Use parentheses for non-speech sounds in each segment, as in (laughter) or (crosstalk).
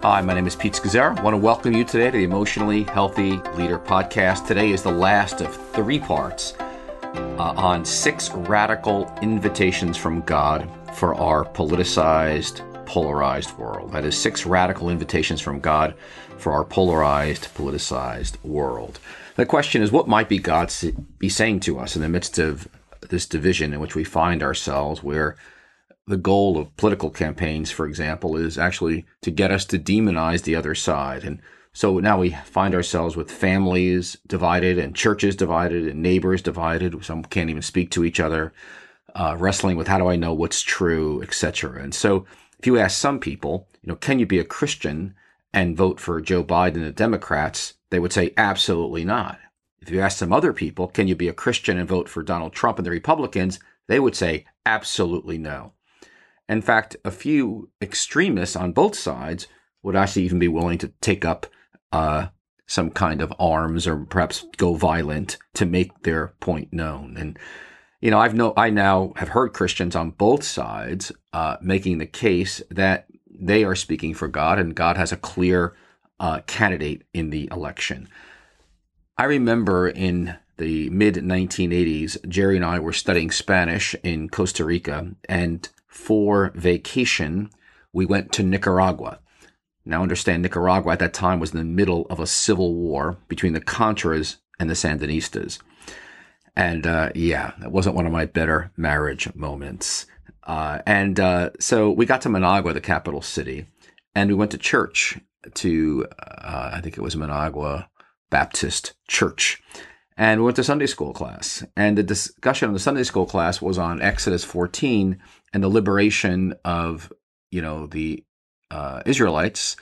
Hi, my name is Pete Scazzero. I want to welcome you today to the Emotionally Healthy Leader podcast. Today is the last of three parts uh, on six radical invitations from God for our politicized, polarized world. That is, six radical invitations from God for our polarized, politicized world. The question is, what might be God be saying to us in the midst of this division in which we find ourselves, where the goal of political campaigns, for example, is actually to get us to demonize the other side. And so now we find ourselves with families divided and churches divided and neighbors divided. Some can't even speak to each other, uh, wrestling with how do I know what's true, etc. And so if you ask some people, you know, can you be a Christian and vote for Joe Biden and the Democrats? They would say absolutely not. If you ask some other people, can you be a Christian and vote for Donald Trump and the Republicans? They would say absolutely no. In fact, a few extremists on both sides would actually even be willing to take up uh, some kind of arms or perhaps go violent to make their point known. And you know, I've no, I now have heard Christians on both sides uh, making the case that they are speaking for God, and God has a clear uh, candidate in the election. I remember in the mid 1980s, Geri and I were studying Spanish in Costa Rica, and for vacation, we went to Nicaragua. Now, understand, Nicaragua at that time was in the middle of a civil war between the Contras and the Sandinistas. And uh, yeah, that wasn't one of my better marriage moments. Uh, and uh, so we got to Managua, the capital city, and we went to church to, uh, I think it was Managua Baptist Church. And we went to Sunday school class. And the discussion on the Sunday school class was on Exodus 14 and the liberation of, you know, the uh, Israelites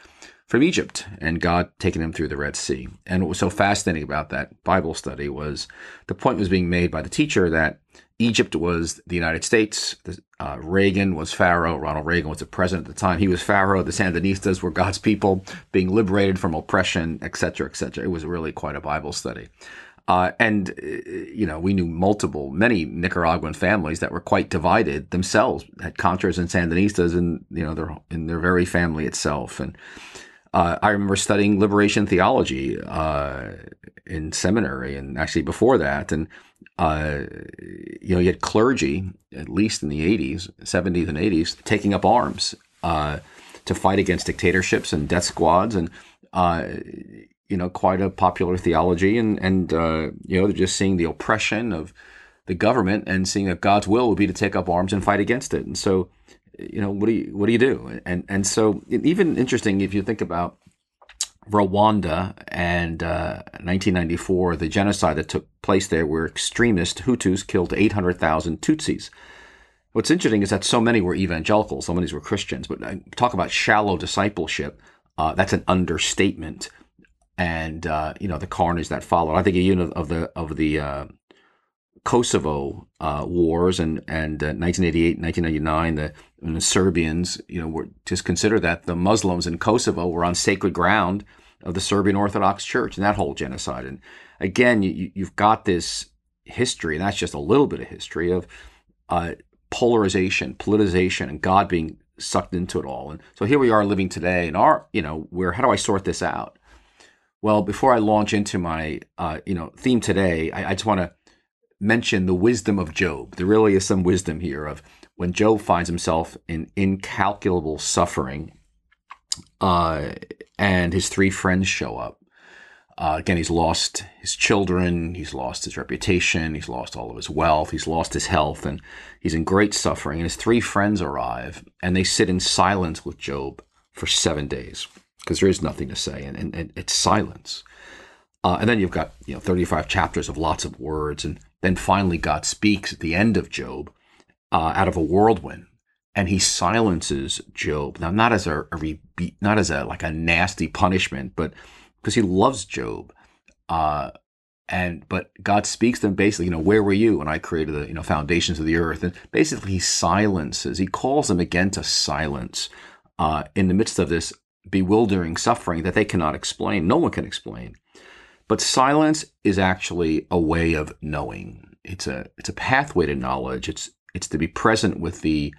from Egypt and God taking them through the Red Sea. And what was so fascinating about that Bible study was the point was being made by the teacher that Egypt was the United States. Uh, Reagan was Pharaoh. Ronald Reagan was the president at the time. He was Pharaoh. The Sandinistas were God's people being liberated from oppression, etc., etc. It was really quite a Bible study. Uh, and, uh, you know, we knew multiple, many Nicaraguan families that were quite divided themselves, had Contras and Sandinistas in, you know, their, in their very family itself. And uh, I remember studying liberation theology uh, in seminary and actually before that. And, uh, you know, you had clergy, at least in the 80s, 70s and 80s, taking up arms uh, to fight against dictatorships and death squads. And, you know, quite a popular theology, and and uh, you know, they're just seeing the oppression of the government and seeing that God's will would be to take up arms and fight against it. And so, you know, what do you what do you do? And and so, even interesting if you think about Rwanda and uh, 1994, the genocide that took place there, where extremist Hutus killed 800,000 Tutsis. What's interesting is that so many were evangelicals, so many were Christians. But uh, talk about shallow discipleship. Uh, that's an understatement and uh, you know the carnage that followed. I think even of the of the uh, Kosovo uh, wars and and 1988, uh, 1999, the, the Serbians, you know, were just consider that the Muslims in Kosovo were on sacred ground of the Serbian Orthodox Church and that whole genocide. And again, you, you've got this history, and that's just a little bit of history of uh, polarization, politicization, and God being sucked into it all. And so here we are living today, and our, you know, where how do I sort this out? Well, before I launch into my uh, you know theme today, I, I just want to mention the wisdom of Job. There really is some wisdom here of when Job finds himself in incalculable suffering, uh, and his three friends show up. Uh, again, he's lost his children, he's lost his reputation, he's lost all of his wealth, he's lost his health, and he's in great suffering. And his three friends arrive, and they sit in silence with Job for seven days because there is nothing to say, and, and, and it's silence. Uh, and then you've got you know 35 chapters of lots of words, and then finally God speaks at the end of Job uh, out of a whirlwind, and He silences Job. Now, not as a, a not as a like a nasty punishment, but because He loves Job. Uh, and but God speaks to them basically, you know, where were you when I created the you know foundations of the earth? And basically, He silences. He calls them again to silence uh, in the midst of this bewildering suffering that they cannot explain. No one can explain. But silence is actually a way of knowing. It's a it's a pathway to knowledge. It's it's to be present with the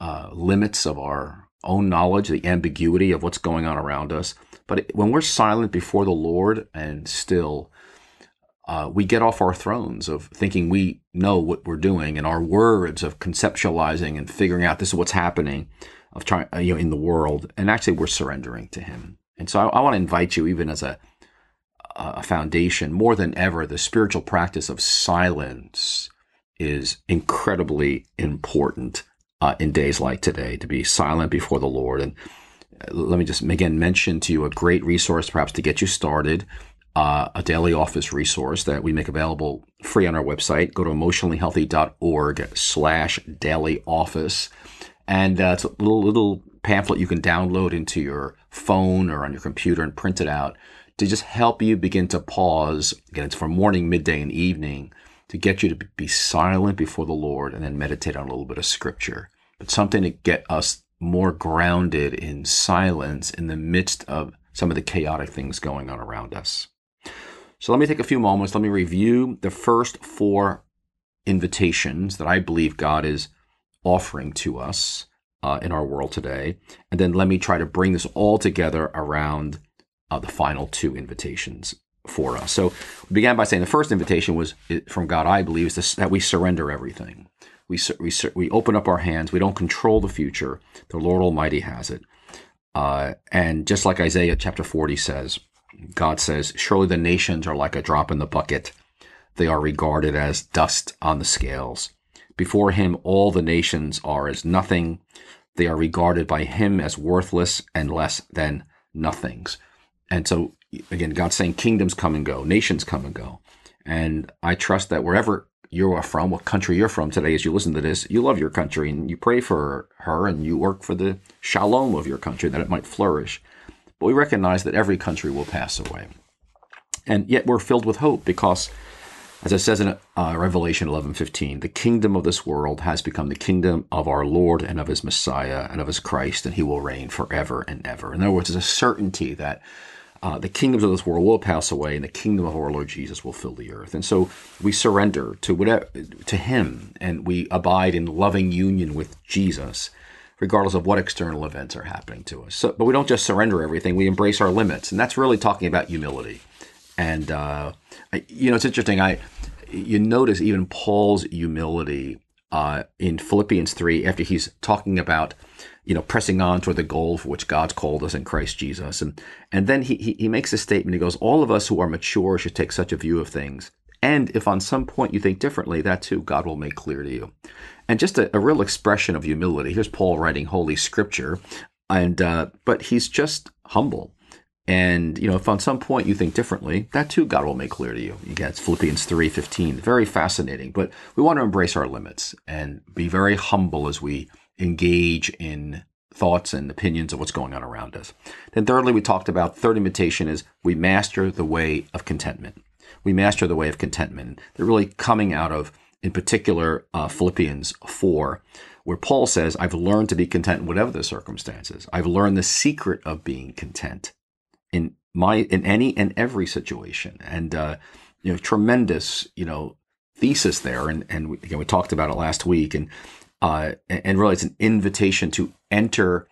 uh, limits of our own knowledge, the ambiguity of what's going on around us. But when we're silent before the Lord and still, uh, we get off our thrones of thinking we know what we're doing and our words of conceptualizing and figuring out this is what's happening of trying uh, you know in the world and actually we're surrendering to him and so i, I want to invite you even as a a foundation more than ever the spiritual practice of silence is incredibly important uh, in days like today to be silent before the lord and uh, let me just again mention to you a great resource perhaps to get you started uh, a daily office resource that we make available free on our website. Go to emotionallyhealthy.org slash daily office. And uh, it's a little, little pamphlet you can download into your phone or on your computer and print it out to just help you begin to pause. Again, it's for morning, midday, and evening to get you to be silent before the Lord and then meditate on a little bit of scripture. But something to get us more grounded in silence in the midst of some of the chaotic things going on around us. So let me take a few moments. Let me review the first four invitations that I believe God is offering to us uh, in our world today. And then let me try to bring this all together around uh, the final two invitations for us. So we began by saying the first invitation was from God, I believe, is this, that we surrender everything. We, we, we open up our hands. We don't control the future. The Lord Almighty has it. Uh, and just like Isaiah chapter 40 says, God says, Surely the nations are like a drop in the bucket. They are regarded as dust on the scales. Before him, all the nations are as nothing. They are regarded by him as worthless and less than nothings. And so, again, God's saying kingdoms come and go, nations come and go. And I trust that wherever you are from, what country you're from today, as you listen to this, you love your country and you pray for her and you work for the shalom of your country that it might flourish. But we recognize that every country will pass away. And yet we're filled with hope because, as it says in uh, Revelation 11:15, the kingdom of this world has become the kingdom of our Lord and of his Messiah and of his Christ, and he will reign forever and ever. In other words, there's a certainty that uh, the kingdoms of this world will pass away, and the kingdom of our Lord Jesus will fill the earth. And so we surrender to whatever to Him, and we abide in loving union with Jesus regardless of what external events are happening to us. So, but we don't just surrender everything; we embrace our limits, and that's really talking about humility. And uh, you know, it's interesting. I you notice even Paul's humility uh, in Philippians three after he's talking about you know pressing on toward the goal for which God's called us in Christ Jesus, and and then he he, he makes a statement. He goes, "All of us who are mature should take such a view of things." And if on some point you think differently, that too God will make clear to you and just a, a real expression of humility. Here's Paul writing Holy Scripture, and uh, but he's just humble. And you know, if on some point you think differently, that too God will make clear to you. You get Philippians three fifteen, very fascinating. But we want to embrace our limits and be very humble as we engage in thoughts and opinions of what's going on around us. Then thirdly, we talked about third imitation is we master the way of contentment. We master the way of contentment. They're really coming out of in particular uh, Philippians 4, where Paul says, I've learned to be content in whatever the circumstances. I've learned the secret of being content in my in any and every situation. And uh, you know, tremendous, you know, thesis there. And and we, again, we talked about it last week. And uh, and really, it's an invitation to enter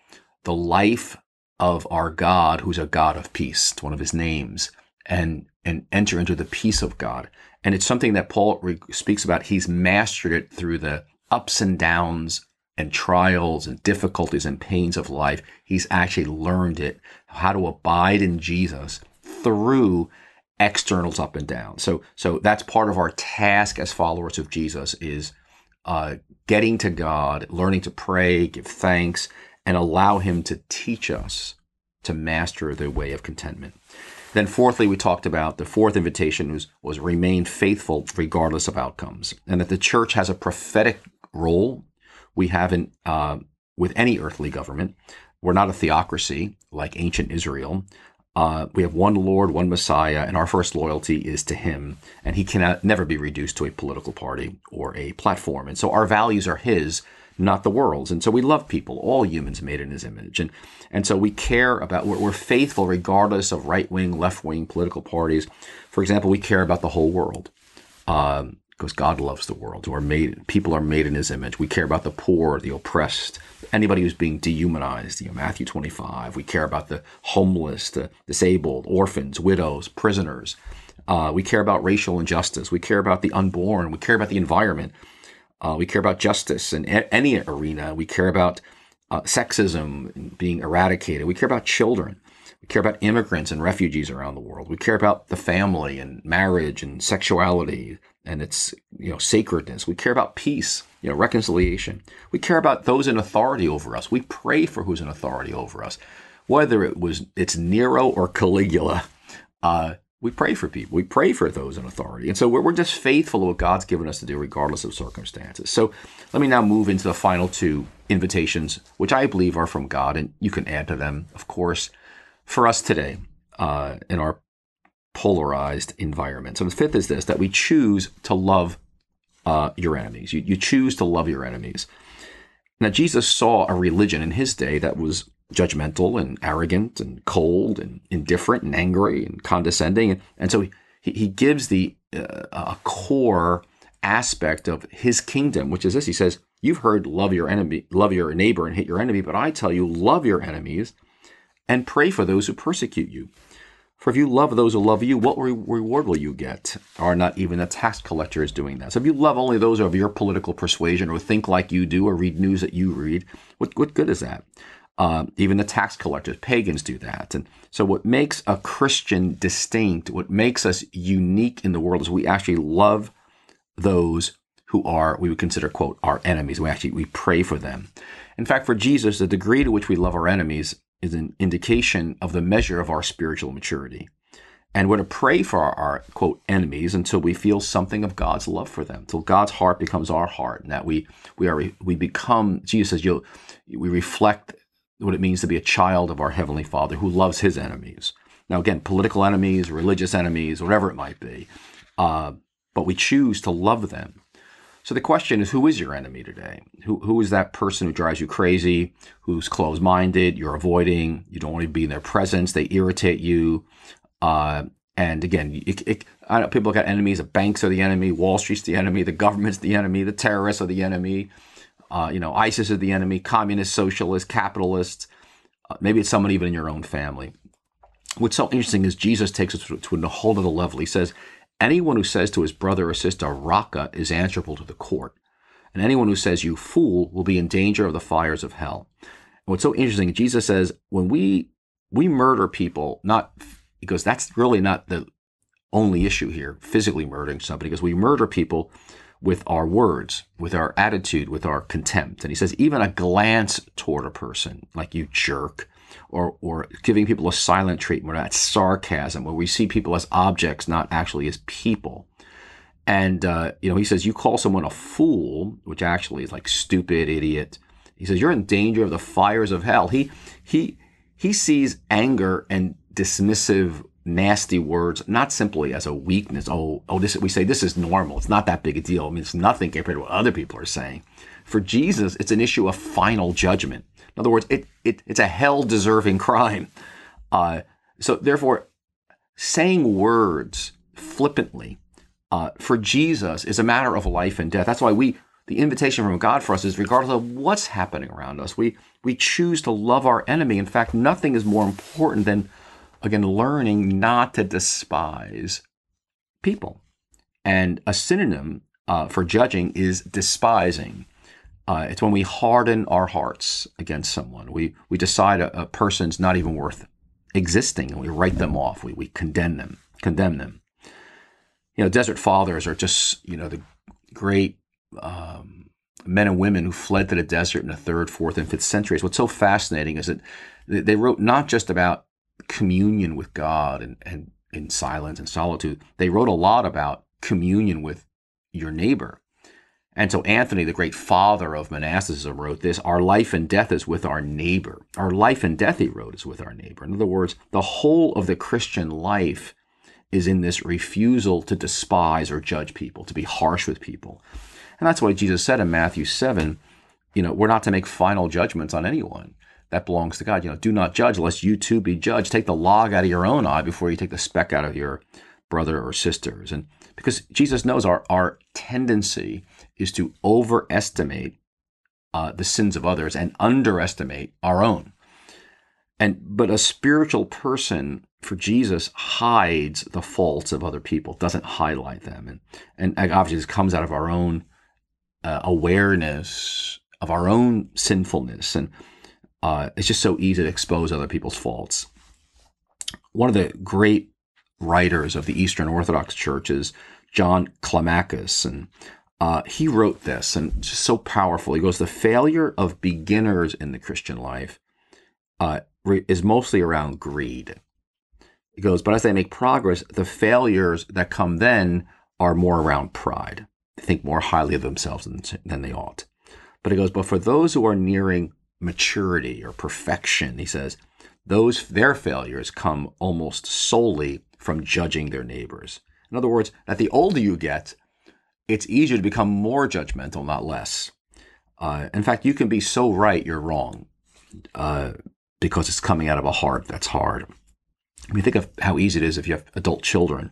the life of our God, who's a God of peace. It's one of His names, and and enter into the peace of God. And it's something that Paul re- speaks about. He's mastered it through the ups and downs and trials and difficulties and pains of life. He's actually learned it, how to abide in Jesus through externals up and down. So, so that's part of our task as followers of Jesus is uh, getting to God, learning to pray, give thanks, and allow Him to teach us to master the way of contentment. Then, fourthly, we talked about the fourth invitation was, was remain faithful regardless of outcomes, and that the church has a prophetic role we have in uh, with any earthly government. We're not a theocracy like ancient Israel. Uh, we have one Lord, one Messiah, and our first loyalty is to Him, and He cannot never be reduced to a political party or a platform. And so our values are His, not the world's. And so we love people, all humans made in his image. And, and so we care about, we're, we're faithful regardless of right wing, left wing political parties. For example, we care about the whole world. Um, because God loves the world. We're made, people are made in His image. We care about the poor, the oppressed, anybody who's being dehumanized. You know, Matthew 25. We care about the homeless, the disabled, orphans, widows, prisoners. Uh, we care about racial injustice. We care about the unborn. We care about the environment. Uh, we care about justice in a- any arena. We care about uh, sexism being eradicated. We care about children. We care about immigrants and refugees around the world. We care about the family and marriage and sexuality and its you know sacredness. We care about peace, you know, reconciliation. We care about those in authority over us. We pray for who's in authority over us, whether it was it's Nero or Caligula. Uh, we pray for people. We pray for those in authority. And so we're, we're just faithful to what God's given us to do, regardless of circumstances. So let me now move into the final two invitations, which I believe are from God, and you can add to them, of course, for us today uh, in our polarized environment. So the fifth is this that we choose to love uh, your enemies. You, you choose to love your enemies. Now, Jesus saw a religion in his day that was judgmental and arrogant and cold and indifferent and angry and condescending. And, and so he, he gives the uh, a core aspect of his kingdom, which is this. He says, You've heard love your enemy, love your neighbor and hate your enemy, but I tell you, love your enemies and pray for those who persecute you. For if you love those who love you, what re- reward will you get? Are not even the tax collectors doing that? So if you love only those of your political persuasion or think like you do or read news that you read, what, what good is that? Uh, even the tax collectors, pagans do that. And so, what makes a Christian distinct, what makes us unique in the world, is we actually love those who are, we would consider, quote, our enemies. We actually, we pray for them. In fact, for Jesus, the degree to which we love our enemies is an indication of the measure of our spiritual maturity. And we're to pray for our, our, quote enemies until we feel something of God's love for them, till God's heart becomes our heart, and that we we are we become Jesus says you we reflect what it means to be a child of our Heavenly Father who loves his enemies. Now, again, political enemies, religious enemies, whatever it might be, uh, but we choose to love them. So the question is, who is your enemy today? Who, who is that person who drives you crazy, who's closed minded, you're avoiding, you don't want to be in their presence, they irritate you? Uh, and again, it, it, people got enemies. The banks are the enemy, Wall Street's the enemy, the government's the enemy, the terrorists are the enemy. Uh, you know, ISIS is the enemy, communist, socialist, capitalist. Uh, maybe it's someone even in your own family. What's so interesting is Jesus takes it to, to a whole other level. He says, anyone who says to his brother or sister, Raca, is answerable to the court. And anyone who says, you fool, will be in danger of the fires of hell. And what's so interesting, Jesus says, when we we murder people, not because that's really not the only issue here, physically murdering somebody, because we murder people with our words, with our attitude, with our contempt. And he says, even a glance toward a person, like you jerk, or, or giving people a silent treatment, or that sarcasm, where we see people as objects, not actually as people. And, uh, you know, he says, you call someone a fool, which actually is like stupid, idiot. He says, you're in danger of the fires of hell. He, he, he sees anger and dismissive nasty words, not simply as a weakness. Oh, oh, this we say this is normal. It's not that big a deal. I mean, it's nothing compared to what other people are saying. For Jesus, it's an issue of final judgment. In other words, it, it it's a hell deserving crime. Uh, so therefore, saying words flippantly uh, for Jesus is a matter of life and death. That's why we the invitation from God for us is regardless of what's happening around us, we we choose to love our enemy. In fact, nothing is more important than again, learning not to despise people. And a synonym uh, for judging is despising. Uh, it's when we harden our hearts against someone. We, we decide a, a, person's not even worth existing and we write them off. We, we condemn them, condemn them. You know, desert fathers are just, you know, the great um, men and women who fled to the desert in the third, fourth, and fifth centuries. What's so fascinating is that they wrote not just about communion with God and, and in silence and solitude. They wrote a lot about communion with your neighbor. And so Anthony, the great father of monasticism, wrote this Our life and death is with our neighbor. Our life and death, he wrote, is with our neighbor. In other words, the whole of the Christian life is in this refusal to despise or judge people, to be harsh with people. And that's why Jesus said in Matthew 7, you know, we're not to make final judgments on anyone that belongs to God. You know, do not judge lest you too be judged. Take the log out of your own eye before you take the speck out of your brother or sisters. And because Jesus knows our, our tendency is to overestimate uh, the sins of others and underestimate our own. And but a spiritual person for Jesus hides the faults of other people, doesn't highlight them, and and obviously this comes out of our own uh, awareness of our own sinfulness, and uh, it's just so easy to expose other people's faults. One of the great writers of the Eastern Orthodox Church is John Climacus, and uh, he wrote this, and just so powerful. He goes, "The failure of beginners in the Christian life uh, is mostly around greed." He goes, "But as they make progress, the failures that come then are more around pride. They think more highly of themselves than, than they ought." But he goes, "But for those who are nearing maturity or perfection," he says, "those their failures come almost solely from judging their neighbors." In other words, that the older you get, it's easier to become more judgmental, not less. Uh, in fact, you can be so right you're wrong uh, because it's coming out of a heart that's hard. I mean, think of how easy it is if you have adult children.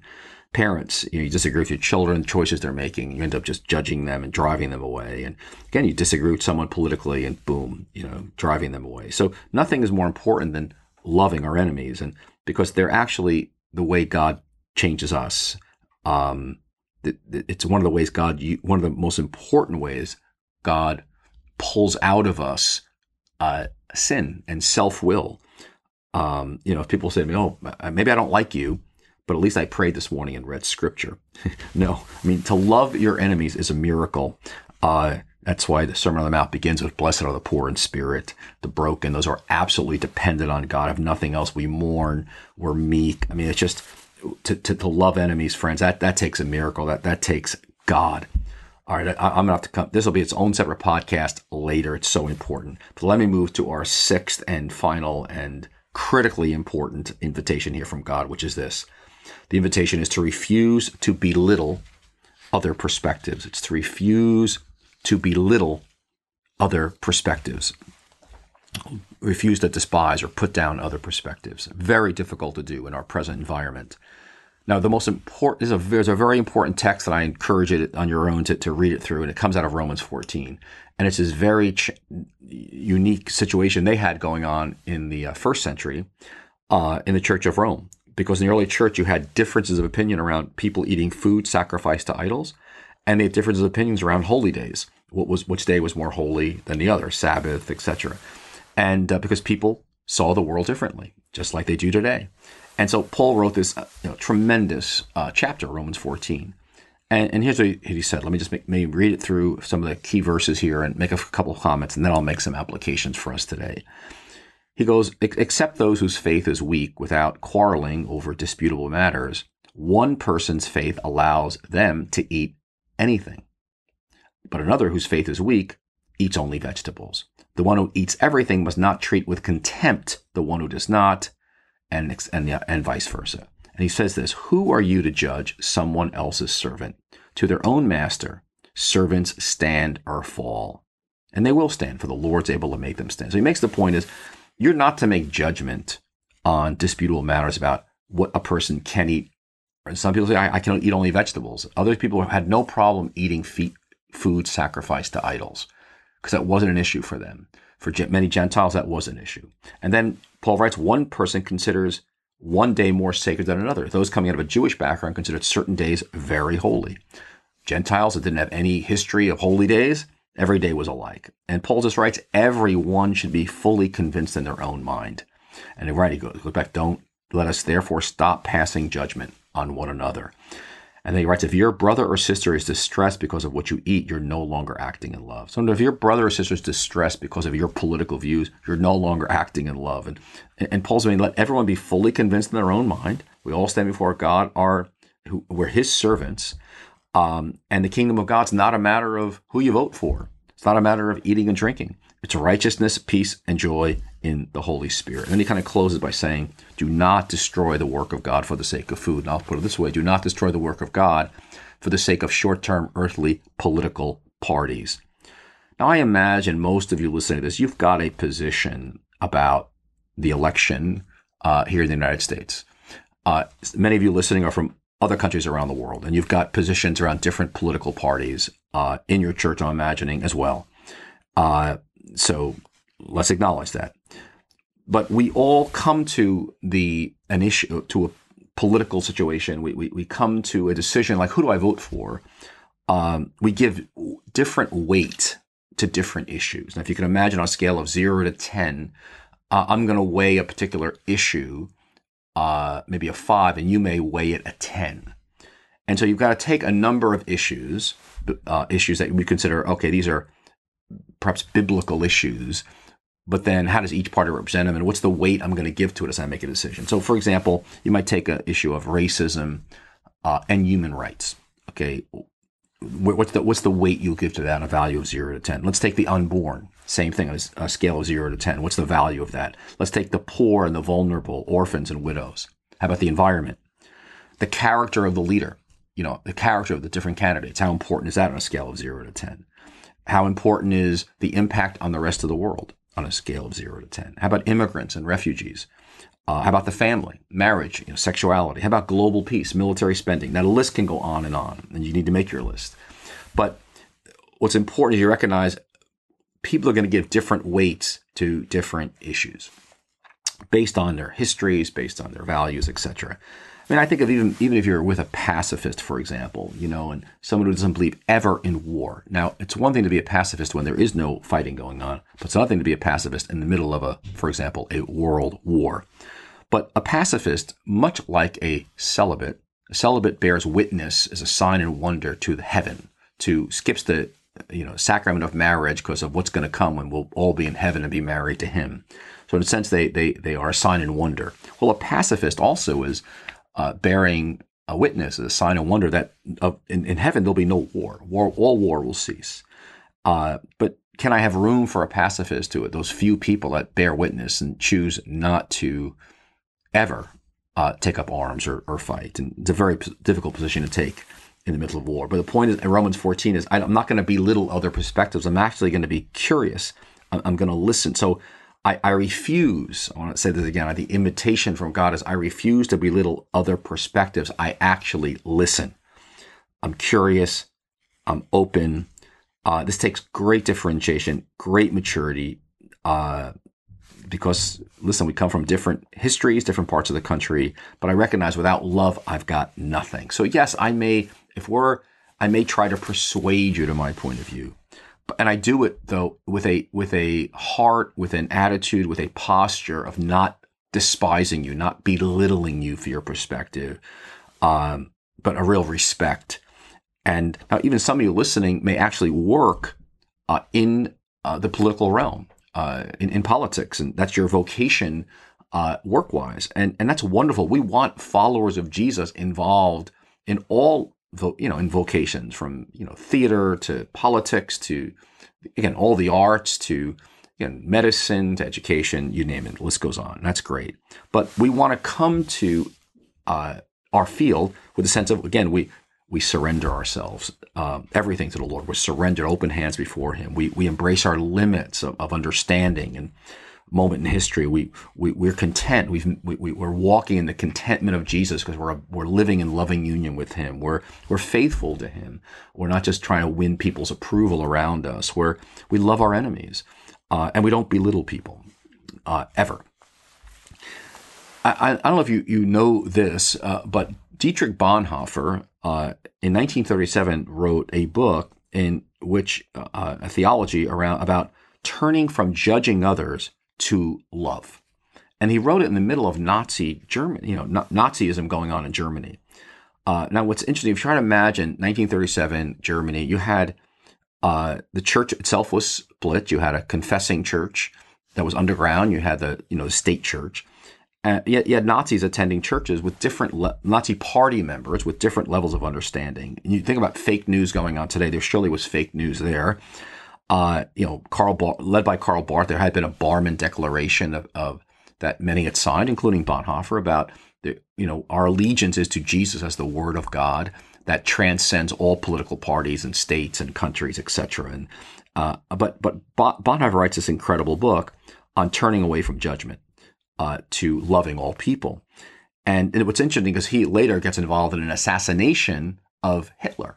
Parents, you, know, you disagree with your children, choices they're making. You end up just judging them and driving them away. And again, you disagree with someone politically, and boom, you know, driving them away. So nothing is more important than loving our enemies, and because they're actually the way God changes us. Um, it's one of the ways God, one of the most important ways God pulls out of us uh, sin and self will. Um, you know, if people say to me, "Oh, maybe I don't like you," but at least I prayed this morning and read Scripture. (laughs) no, I mean to love your enemies is a miracle. Uh, that's why the Sermon on the Mount begins with "Blessed are the poor in spirit, the broken." Those are absolutely dependent on God. If nothing else, we mourn, we're meek. I mean, it's just to, to, to love enemies, friends, that, that takes a miracle. That, that takes God. All right, I, am gonna have to come. This will be its own separate podcast later. It's so important. But let me move to our sixth and final and critically important invitation here from God, which is this: the invitation is to refuse to belittle other perspectives. It's to refuse to belittle other perspectives. Refuse to despise or put down other perspectives. Very difficult to do in our present environment. Now, the most important is a there's a very important text that I encourage it on your own to, to read it through, and it comes out of Romans 14, and it's this very ch- unique situation they had going on in the uh, first century uh, in the Church of Rome, because in the early church you had differences of opinion around people eating food sacrificed to idols, and they had differences of opinions around holy days, what was which day was more holy than the other, Sabbath, etc., and uh, because people saw the world differently, just like they do today. And so Paul wrote this uh, you know, tremendous uh, chapter, Romans 14. And, and, here's what he said. Let me just make, maybe read it through some of the key verses here and make a couple of comments, and then I'll make some applications for us today. He goes, Except those whose faith is weak without quarreling over disputable matters, one person's faith allows them to eat anything. But another whose faith is weak eats only vegetables. The one who eats everything must not treat with contempt the one who does not and, and, and vice versa. And he says this Who are you to judge someone else's servant? To their own master, servants stand or fall. And they will stand, for the Lord's able to make them stand. So he makes the point is you're not to make judgment on disputable matters about what a person can eat. Some people say, I, I can eat only vegetables. Other people have had no problem eating feet, food sacrificed to idols because that wasn't an issue for them. For many Gentiles, that was an issue. And then Paul writes one person considers one day more sacred than another. Those coming out of a Jewish background considered certain days very holy. Gentiles that didn't have any history of holy days, every day was alike. And Paul just writes, everyone should be fully convinced in their own mind. And right, he goes, goes back, don't let us therefore stop passing judgment on one another. And then he writes, if your brother or sister is distressed because of what you eat, you're no longer acting in love. So if your brother or sister is distressed because of your political views, you're no longer acting in love. And, and Paul's saying, let everyone be fully convinced in their own mind. We all stand before God, are who, we're his servants. Um, and the kingdom of God's not a matter of who you vote for. It's not a matter of eating and drinking. It's righteousness, peace, and joy in the Holy Spirit. And then he kind of closes by saying, Do not destroy the work of God for the sake of food. And I'll put it this way do not destroy the work of God for the sake of short term earthly political parties. Now, I imagine most of you listening to this, you've got a position about the election uh, here in the United States. Uh, many of you listening are from other countries around the world, and you've got positions around different political parties uh, in your church. I'm imagining as well. So let's acknowledge that. But we all come to the an issue to a political situation. We, we, we come to a decision like who do I vote for? Um, we give different weight to different issues. Now, if you can imagine on a scale of zero to ten, uh, I'm going to weigh a particular issue, uh, maybe a five, and you may weigh it a ten. And so you've got to take a number of issues, uh, issues that we consider okay, these are perhaps biblical issues, but then how does each party represent them and what's the weight I'm going to give to it as I make a decision? So, for example, you might take an issue of racism uh, and human rights. Okay, what's the what's the weight you'll give to that on a value of zero to ten? Let's take the unborn, same thing on a scale of zero to ten. What's the value of that? Let's take the poor and the vulnerable, orphans and widows. How about the environment? The character of the leader, you know, the character of the different candidates. How important is that on a scale of zero to ten? How important is the impact on the rest of the world? on a scale of zero to 10? How about immigrants and refugees? Uh, how about the family, marriage, you know, sexuality? How about global peace, military spending? Now, the list can go on and on, and you need to make your list. But what's important is you recognize people are going to give different weights to different issues based on their histories, based on their values, etc. I mean, I think of even even if you're with a pacifist, for example, you know, and someone who doesn't believe ever in war. Now, it's one thing to be a pacifist when there is no fighting going on, but it's another thing to be a pacifist in the middle of a, for example, a world war. But a pacifist, much like a celibate, a celibate bears witness as a sign and wonder to the heaven, to skips the you know sacrament of marriage because of what's going to come when we'll all be in heaven and be married to him. So in a sense, they they they are a sign and wonder. Well, a pacifist also is uh, bearing a witness, a sign of wonder that uh, in, in, heaven there'll be no war. War, all war will cease. Uh, but can I have room for a pacifist to it? Those few people that bear witness and choose not to ever uh, take up arms or, or, fight, and it's a very p- difficult position to take in the middle of war. But the point is, in Romans 14 is I'm not going to belittle other perspectives. I'm actually going to be curious. I'm, I'm going to listen. So I, I refuse, I want to say this again, the invitation from God is I refuse to belittle other perspectives. I actually listen. I'm curious. I'm open. Uh, this takes great differentiation, great maturity, uh, because listen, we come from different histories, different parts of the country, but I recognize without love, I've got nothing. So yes, I may, if we're, I may try to persuade you to my point of view, and I do it though with a with a heart, with an attitude, with a posture of not despising you, not belittling you for your perspective, um, but a real respect. And now, even some of you listening may actually work uh, in uh, the political realm, uh, in, in politics, and that's your vocation uh, work wise, and and that's wonderful. We want followers of Jesus involved in all you know, in vocations from, you know, theater to politics to, again, all the arts to, again, medicine to education, you name it, the list goes on. That's great. But we want to come to uh, our field with a sense of, again, we, we surrender ourselves, uh, everything to the Lord. We're surrendered, open hands before Him. We, we embrace our limits of, of understanding and moment in history. We, we we're content. We've we, we're walking in the contentment of Jesus because we're we're living in loving union with Him. We're we're faithful to Him. We're not just trying to win people's approval around us. We're we love our enemies, uh, and we don't belittle people uh, ever. I, I, don't know if you you know this, uh, but Dietrich Bonhoeffer uh, in 1937 wrote a book in which uh, a theology around about turning from judging others to love. And he wrote it in the middle of Nazi Germany, you know, Nazism going on in Germany. Uh, now, what's interesting, if you try to imagine 1937 Germany, you had uh, the church itself was split. You had a confessing church that was underground. You had the you know the state church, and yet you had Nazis attending churches with different le- Nazi party members with different levels of understanding. And you think about fake news going on today. There surely was fake news there uh, you know, Karl Bar- led by Karl Barth, there had been a Barmen Declaration of, of that many had signed, including Bonhoeffer, about the, you know, our allegiance is to Jesus as the Word of God that transcends all political parties and states and countries, etc. And uh, but but Bonhoeffer writes this incredible book on turning away from judgment uh, to loving all people. And, and what's interesting is he later gets involved in an assassination of Hitler.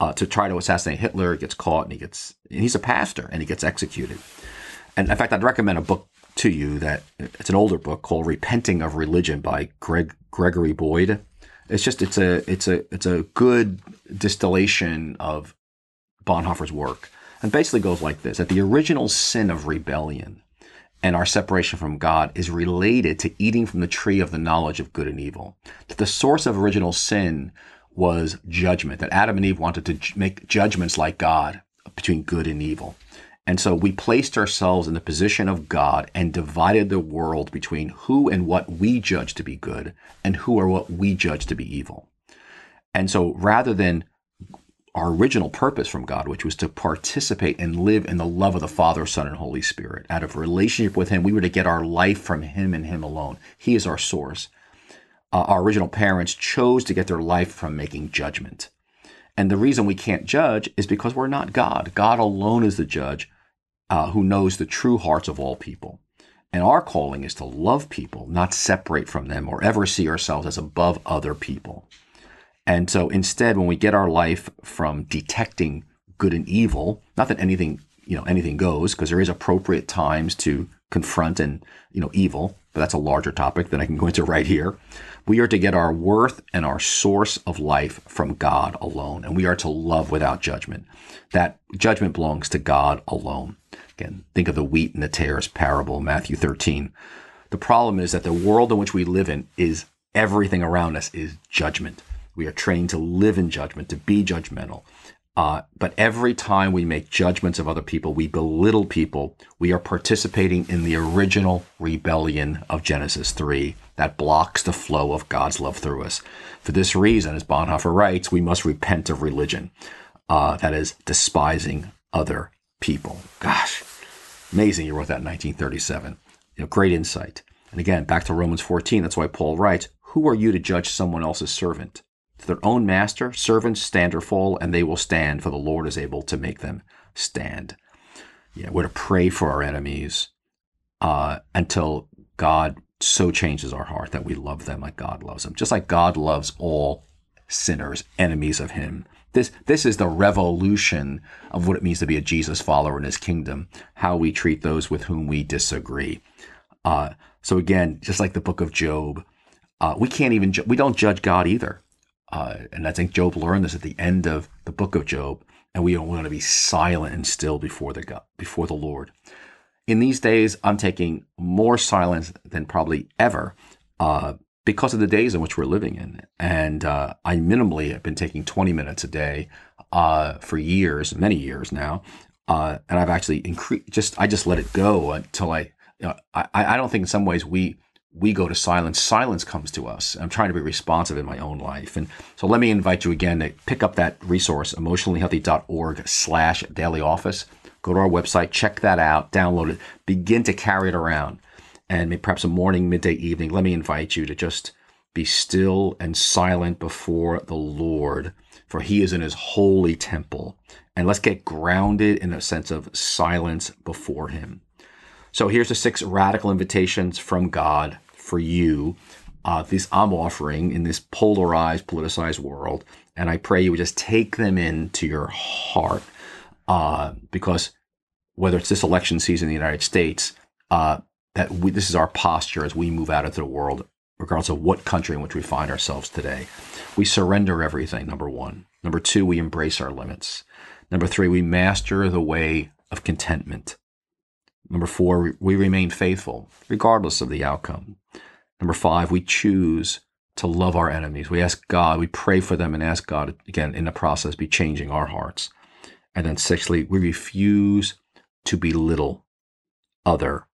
Uh, to try to assassinate Hitler, He gets caught and he gets and he's a pastor and he gets executed. And in fact, I'd recommend a book to you that it's an older book called Repenting of Religion by Greg Gregory Boyd. It's just it's a it's a it's a good distillation of Bonhoeffer's work. And basically goes like this that the original sin of rebellion and our separation from God is related to eating from the tree of the knowledge of good and evil. That the source of original sin was judgment, that Adam and Eve wanted to make judgments like God between good and evil. And so we placed ourselves in the position of God and divided the world between who and what we judge to be good and who or what we judge to be evil. And so rather than our original purpose from God, which was to participate and live in the love of the Father, Son, and Holy Spirit, out of relationship with Him, we were to get our life from Him and Him alone. He is our source. Uh, our original parents chose to get their life from making judgment. And the reason we can't judge is because we're not God. God alone is the judge uh, who knows the true hearts of all people. And our calling is to love people, not separate from them or ever see ourselves as above other people. And so instead, when we get our life from detecting good and evil, not that anything, you know, anything goes, because there is appropriate times to confront and, you know, evil, but that's a larger topic that I can go into right here. We are to get our worth and our source of life from God alone, and we are to love without judgment. That judgment belongs to God alone. Again, think of the wheat and the tares parable, Matthew 13. The problem is that the world in which we live in is everything around us is judgment. We are trained to live in judgment, to be judgmental. Uh, but every time we make judgments of other people, we belittle people. We are participating in the original rebellion of Genesis 3 that blocks the flow of God's love through us. For this reason, as Bonhoeffer writes, we must repent of religion. Uh, that is, despising other people. Gosh, Amazing you wrote that in 1937. You know, great insight. And again, back to Romans 14, that's why Paul writes, Who are you to judge someone else's servant? Their own master, servants stand or fall, and they will stand, for the Lord is able to make them stand. Yeah, we're to pray for our enemies uh, until God so changes our heart that we love them like God loves them. Just like God loves all sinners, enemies of Him. This, this is the revolution of what it means to be a Jesus follower in his kingdom, how we treat those with whom we disagree. Uh, so again, just like the book of Job, uh, we can't even, ju- we don't judge God either. Uh, and I think Job learned this at the end of the book of Job, and we want to be silent and still before the God, before the Lord. In these days, I'm taking more silence than probably ever uh, because of the days in which we're living in. And uh, I minimally have been taking 20 minutes a day uh, for years, many years now. Uh, and I've actually increased, just, I just let it go until I, you know, I, I don't think in some ways we, we go to silence. Silence comes to us. I'm trying to be responsive in my own life. And so let me invite you again to pick up that resource, emotionallyhealthy.org slash daily office. Go to our website, check that out, download it, begin to carry it around and perhaps a morning, midday, evening, let me invite you to just be still and silent before the Lord, for he is in his holy temple. And let's get grounded in a sense of silence before him. So here's the six radical invitations from God for you. Uh, I'm offering in this polarized, politicized world. And I pray you would just take them into your heart. Uh, because whether it's this election season in the United States, uh, that we, this is our posture as we move out into the world, regardless of what country in which we find ourselves today. We surrender everything, number one. Number two, we embrace our limits. Number three, we master the way of contentment. Number four, we remain faithful, regardless of the outcome. Number five, we choose to love our enemies. We ask God, we pray for them and ask God, again, in the process, be changing our hearts. And then sixthly, we refuse to belittle other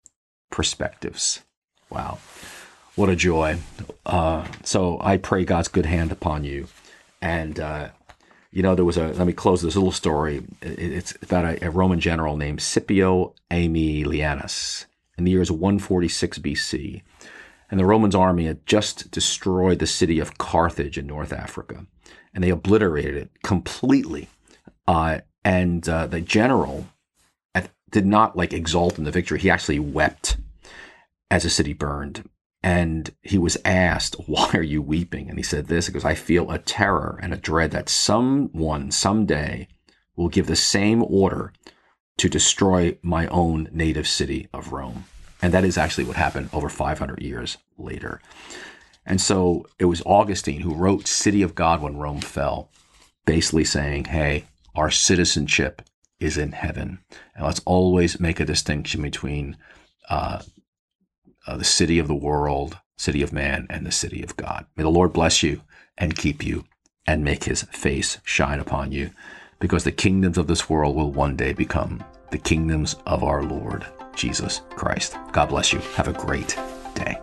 perspectives. Wow. What a joy. Uh, so I pray God's good hand upon you. And, uh, you know, there was a, let me close this little story. It's about a, a Roman general named Scipio Aemilianus in the years 146 BC. And the Romans' army had just destroyed the city of Carthage in North Africa. And they obliterated it completely. Uh, and uh, the general did not like exult in the victory. He actually wept as the city burned. And he was asked, (laughs) Why are you weeping? And he said this because I feel a terror and a dread that someone someday will give the same order to destroy my own native city of Rome. And that is actually what happened over 500 years later. And so it was Augustine who wrote City of God when Rome fell, basically saying, hey, our citizenship is in heaven. And let's always make a distinction between uh, uh, the city of the world, city of man, and the city of God. May the Lord bless you and keep you and make his face shine upon you, because the kingdoms of this world will one day become the kingdoms of our Lord Jesus Christ. God bless you. Have a great day.